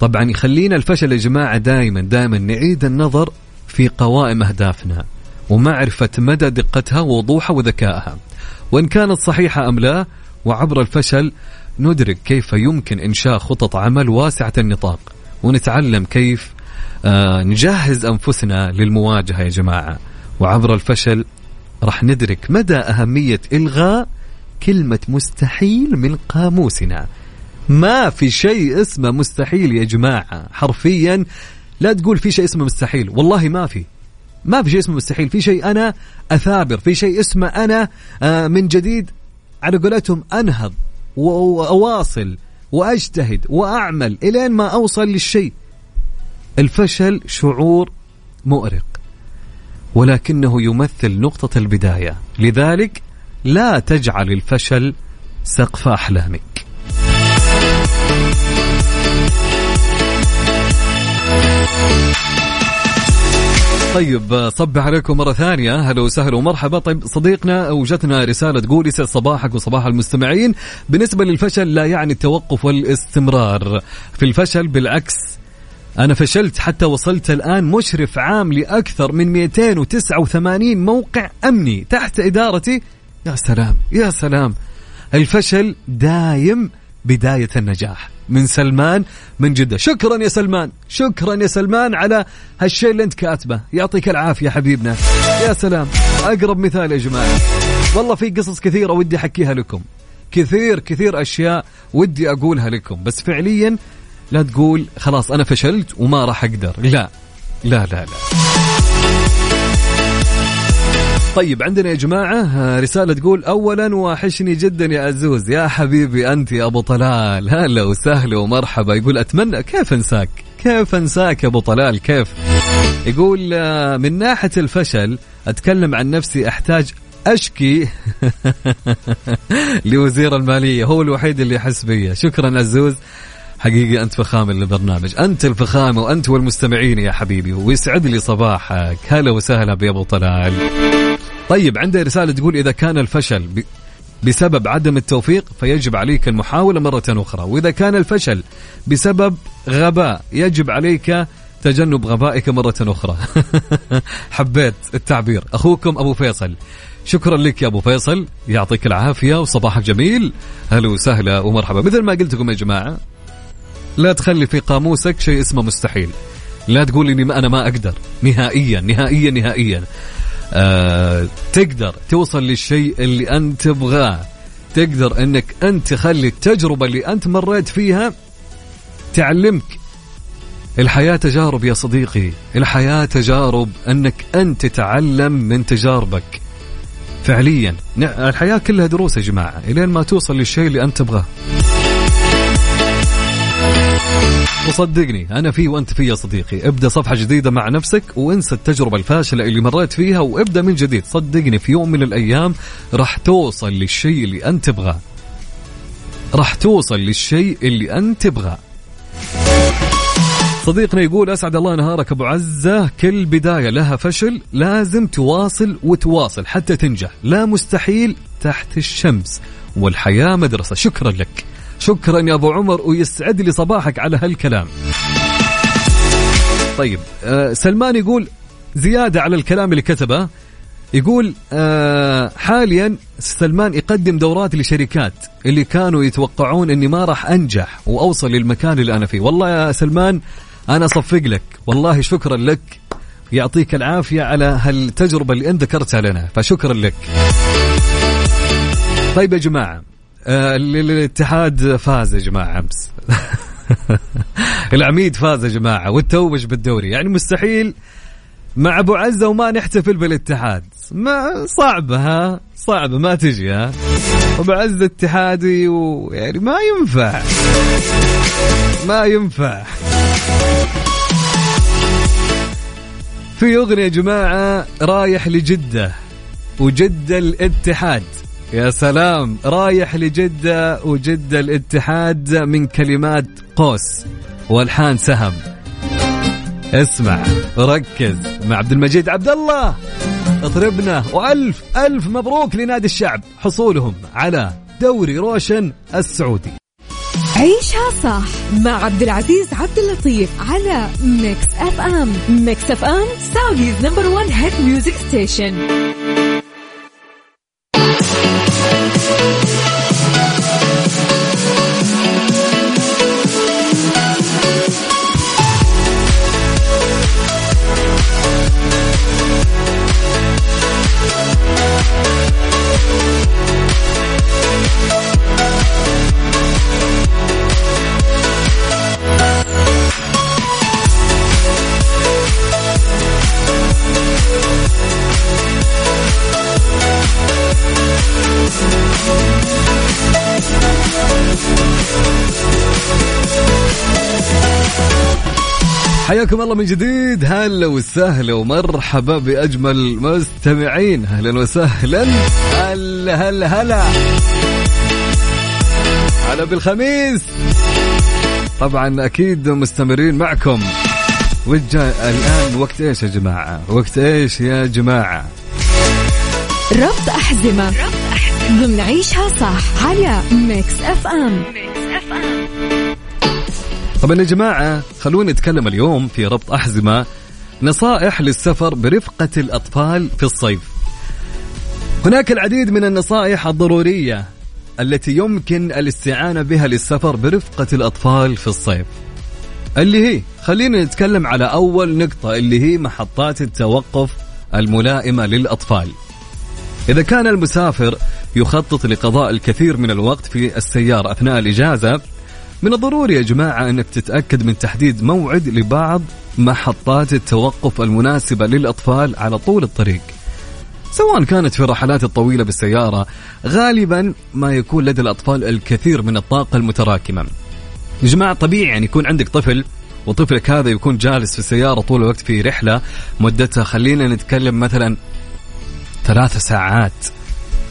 طبعا يخلينا الفشل يا جماعة دائما دائما نعيد النظر في قوائم أهدافنا ومعرفة مدى دقتها ووضوحها وذكائها. وإن كانت صحيحة أم لا وعبر الفشل ندرك كيف يمكن إنشاء خطط عمل واسعة النطاق ونتعلم كيف آه، نجهز أنفسنا للمواجهة يا جماعة. وعبر الفشل راح ندرك مدى أهمية إلغاء كلمة مستحيل من قاموسنا. ما في شيء اسمه مستحيل يا جماعة. حرفيا لا تقول في شيء اسمه مستحيل. والله ما في. ما في شيء اسمه مستحيل. في شيء أنا أثابر. في شيء اسمه أنا آه، من جديد على قولتهم أنهض وأواصل وأجتهد وأعمل إلين ما أوصل للشيء. الفشل شعور مؤرق ولكنه يمثل نقطة البداية. لذلك لا تجعل الفشل سقف أحلامك. طيب صبح عليكم مرة ثانية. هلا وسهلا ومرحبا. طيب صديقنا وجتنا رسالة تقول يسعد صباحك وصباح المستمعين. بالنسبة للفشل لا يعني التوقف والاستمرار. في الفشل بالعكس أنا فشلت حتى وصلت الآن مشرف عام لأكثر من 289 موقع أمني تحت إدارتي. يا سلام يا سلام. الفشل دايم بداية النجاح. من سلمان من جدة. شكرا يا سلمان. شكرا يا سلمان على هالشيء اللي أنت كاتبه. يعطيك العافية حبيبنا. يا سلام. أقرب مثال يا جماعة. والله في قصص كثيرة ودي أحكيها لكم. كثير كثير أشياء ودي أقولها لكم. بس فعليا لا تقول خلاص أنا فشلت وما راح أقدر. لا. لا لا لا. طيب عندنا يا جماعة آه، رسالة تقول أولا وحشني جدا يا عزوز يا حبيبي أنت يا أبو طلال. هلا وسهلا ومرحبا. يقول أتمنى كيف أنساك؟ كيف أنساك يا أبو طلال؟ كيف؟ يقول آه، من ناحية الفشل أتكلم عن نفسي أحتاج أشكي لوزير المالية. هو الوحيد اللي يحس بي. شكرا عزوز. حقيقي أنت فخامة للبرنامج أنت الفخامة وأنت والمستمعين يا حبيبي. ويسعد لي صباحك. هلا وسهلا بأبو طلال. طيب عنده رسالة تقول إذا كان الفشل بسبب عدم التوفيق فيجب عليك المحاولة مرة أخرى وإذا كان الفشل بسبب غباء يجب عليك تجنب غبائك مرة أخرى. حبيت التعبير. أخوكم أبو فيصل. شكرا لك يا أبو فيصل. يعطيك العافية وصباحك جميل. هلا وسهلا ومرحبا. مثل ما قلت لكم يا جماعة لا تخلي في قاموسك شيء اسمه مستحيل. لا تقول إني ما أنا ما أقدر. نهائيا نهائيا نهائيا. آه تقدر توصل للشيء اللي أنت تبغاه. تقدر إنك أنت تخلي التجربة اللي أنت مريت فيها تعلمك. الحياة تجارب يا صديقي. الحياة تجارب أنك أنت تتعلم من تجاربك. فعليا الحياة كلها دروس يا جماعة. إلين ما توصل للشيء اللي أنت تبغاه. وصدقني أنا في وأنت في يا صديقي. ابدأ صفحة جديدة مع نفسك وانسى التجربة الفاشلة اللي مريت فيها وابدأ من جديد. صدقني في يوم من الأيام راح توصل للشيء اللي أنت تبغاه. راح توصل للشيء اللي أنت تبغاه. صديقنا يقول أسعد الله نهارك أبو عزة. كل بداية لها فشل لازم تواصل وتواصل حتى تنجح. لا مستحيل تحت الشمس والحياة مدرسة. شكرا لك. شكرا يا أبو عمر ويسعد لي صباحك على هالكلام. طيب آه سلمان يقول زيادة على الكلام اللي كتبه. يقول آه حاليا سلمان يقدم دورات لشركات اللي كانوا يتوقعون إني ما راح أنجح وأوصل للمكان اللي أنا فيه. والله يا سلمان أنا أصفق لك. والله شكرا لك. يعطيك العافية على هالتجربة اللي أنت ذكرتها لنا فشكرا لك. طيب يا جماعة آه الاتحاد فاز يا جماعة أمس. العميد فاز يا جماعة والتوج بالدوري. يعني مستحيل مع أبو عزه وما نحتفل بالاتحاد. ما صعبة ها؟ صعبة ما تجي ها؟ أبو عزه اتحادي ويعني ما ينفع. ما ينفع. في أغنية يا جماعة رايح لجدة وجدة الاتحاد. يا سلام رايح لجدة وجدة الاتحاد من كلمات قوس والحان سهم. اسمع ركز مع عبد المجيد عبد الله اطربنا وألف ألف مبروك لنادي الشعب. حصولهم على دوري روشن السعودي. عيشها صح مع عبد العزيز عبد اللطيف على Mix FM Mix FM Saudi's number 1 hit music station حياكم الله من جديد هلا وسهلا ومرحبا بأجمل مستمعين. أهلا وسهلا. هلا هلا هلا. هلا بالخميس. طبعا أكيد مستمرين معكم. وجا الآن وقت إيش يا جماعة؟ وقت إيش يا جماعة؟ ربط أحزمة ضمن عيشها صح على Mix FM طبعا يا جماعة خلونا نتكلم اليوم في ربط أحزمة نصائح للسفر برفقة الأطفال في الصيف. هناك العديد من النصائح الضرورية التي يمكن الاستعانة بها للسفر برفقة الأطفال في الصيف. اللي هي خلينا نتكلم على أول نقطة اللي هي محطات التوقف الملائمة للأطفال. إذا كان المسافر يخطط لقضاء الكثير من الوقت في السيارة أثناء الإجازة من الضروري يا جماعة أنك تتأكد من تحديد موعد لبعض محطات التوقف المناسبة للأطفال على طول الطريق. سواء كانت في الرحلات الطويلة بالسيارة غالبا ما يكون لدى الأطفال الكثير من الطاقة المتراكمة. يا جماعة طبيعي يعني يكون عندك طفل وطفلك هذا يكون جالس في السيارة طول الوقت في رحلة مدتها. خلينا نتكلم مثلا ثلاث ساعات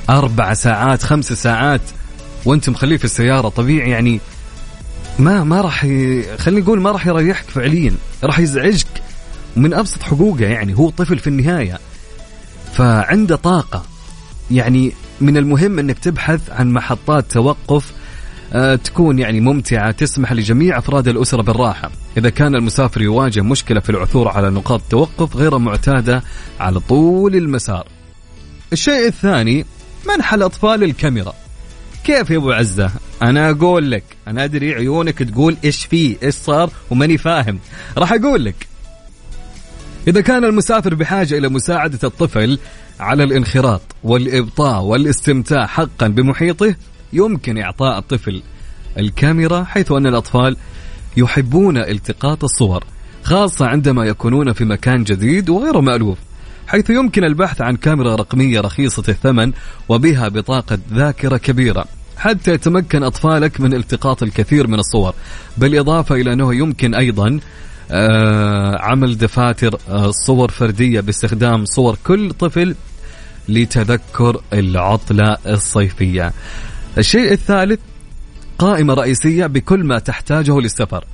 أربع ساعات خمس ساعات وأنت مخليه في السيارة. طبيعي يعني ما ما راح ي... خلينا نقول ما راح يريحك فعليا راح يزعجك من أبسط حقوقه يعني هو طفل في النهاية. فعنده طاقة يعني من المهم إنك تبحث عن محطات توقف تكون يعني ممتعة تسمح لجميع أفراد الأسرة بالراحة. إذا كان المسافر يواجه مشكلة في العثور على نقاط توقف غير معتادة على طول المسار. الشيء الثاني منح الأطفال الكاميرا. كيف يا أبو عزة؟ أنا أقول لك أنا أدري عيونك تقول إيش فيه إيش صار وماني فاهم. راح أقول لك. إذا كان المسافر بحاجة إلى مساعدة الطفل على الانخراط والإبطاء والاستمتاع حقا بمحيطه يمكن إعطاء الطفل الكاميرا حيث أن الأطفال يحبون التقاط الصور خاصة عندما يكونون في مكان جديد وغير مألوف حيث يمكن البحث عن كاميرا رقمية رخيصة الثمن وبها بطاقة ذاكرة كبيرة. حتى يتمكن أطفالك من التقاط الكثير من الصور بالإضافة إلى أنه يمكن أيضا آه عمل دفاتر آه صور فردية باستخدام صور كل طفل لتذكر العطلة الصيفية. الشيء الثالث قائمة رئيسية بكل ما تحتاجه للسفر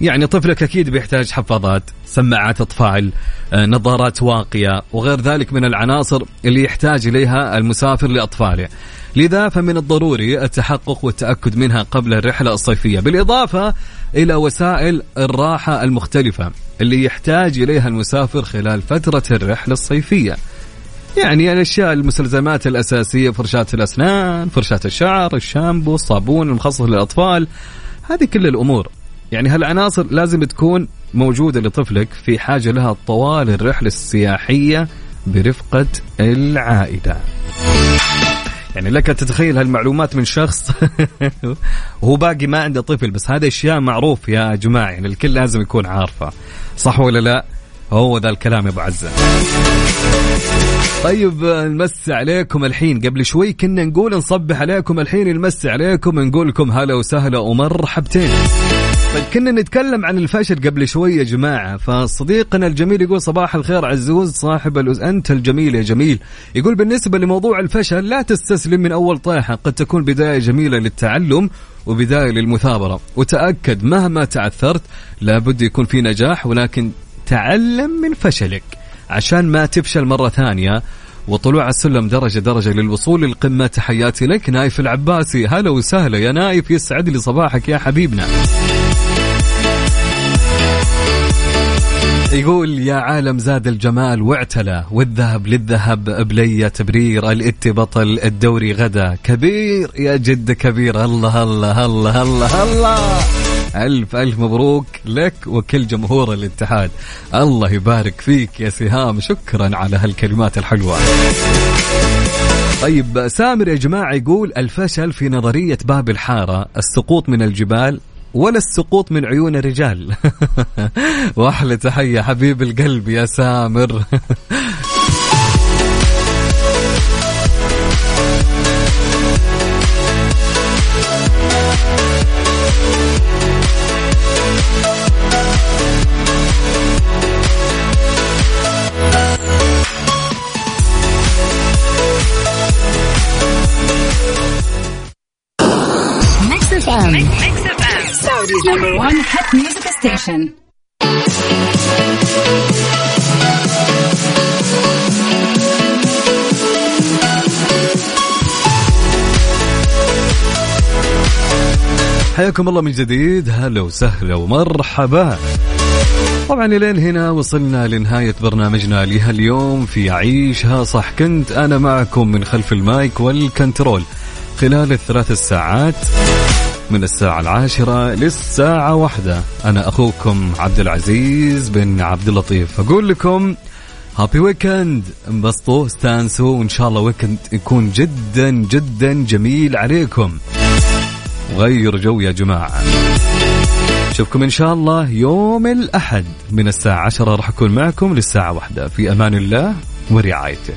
يعني طفلك أكيد بيحتاج حفاضات، سماعات أطفال، آه، نظارات واقية وغير ذلك من العناصر اللي يحتاج إليها المسافر لأطفاله. لذا فمن الضروري التحقق والتأكد منها قبل الرحلة الصيفية، بالإضافة إلى وسائل الراحة المختلفة اللي يحتاج إليها المسافر خلال فترة الرحلة الصيفية. يعني الأشياء المستلزمات الأساسية فرشاة الأسنان، فرشاة الشعر، الشامبو، الصابون المخصص للأطفال، هذه كل الأمور. يعني هالعناصر لازم تكون موجودة لطفلك في حاجة لها طوال الرحلة السياحية برفقة العائلة يعني لك تتخيل هالمعلومات من شخص وهو باقي ما عنده طفل بس هذا أشياء معروف يا جماعة يعني الكل لازم يكون عارفة. صح ولا لا؟ هو ذا الكلام يا أبو عزة. طيب نمسي عليكم الحين. قبل شوي كنا نقول نصبح عليكم الحين نمسي عليكم نقول لكم هلا وسهلا ومرحبتين. طيب كنا نتكلم عن الفشل قبل شوي يا جماعة. فصديقنا الجميل يقول صباح الخير عزوز صاحب الأز... أنت الجميل يا جميل. يقول بالنسبة لموضوع الفشل لا تستسلم من أول طيحة قد تكون بداية جميلة للتعلم وبداية للمثابرة. وتأكد مهما تعثرت لابد يكون في نجاح ولكن تعلم من فشلك. عشان ما تفشل مرة ثانية وطلوع السلم درجة درجة للوصول للقمة. تحياتي لك نايف العباسي. هلا وسهلا يا نايف يسعد لي صباحك يا حبيبنا. يقول يا عالم زاد الجمال واعتلى والذهب للذهب بلي تبرير الإت بطل الدوري غدا كبير يا جد كبير الله الله الله الله الله ألف ألف مبروك لك وكل جمهور الاتحاد. الله يبارك فيك يا سهام شكرا على هالكلمات الحلوة. طيب سامر يا جماعة يقول الفشل في نظرية باب الحارة السقوط من الجبال ولا السقوط من عيون الرجال. واحلى تحية حبيب القلب يا سامر. حياكم الله من جديد. هلا وسهلا ومرحبا. طبعا لين هنا وصلنا لنهاية برنامجنا لهاليوم. في عيشها صح كنت أنا معكم من خلف ال mic وال control خلال الثلاث الساعات. من الساعة العاشرة للساعة واحدة. أنا أخوكم عبد العزيز بن عبد اللطيف. أقول لكم happy weekend انبسطوا استانسوا وإن شاء الله weekend يكون جدا جدا جميل عليكم. غير جو يا جماعة. نشوفكم إن شاء الله يوم الأحد من الساعة عشرة. راح أكون معكم للساعة واحدة. في أمان الله ورعايته.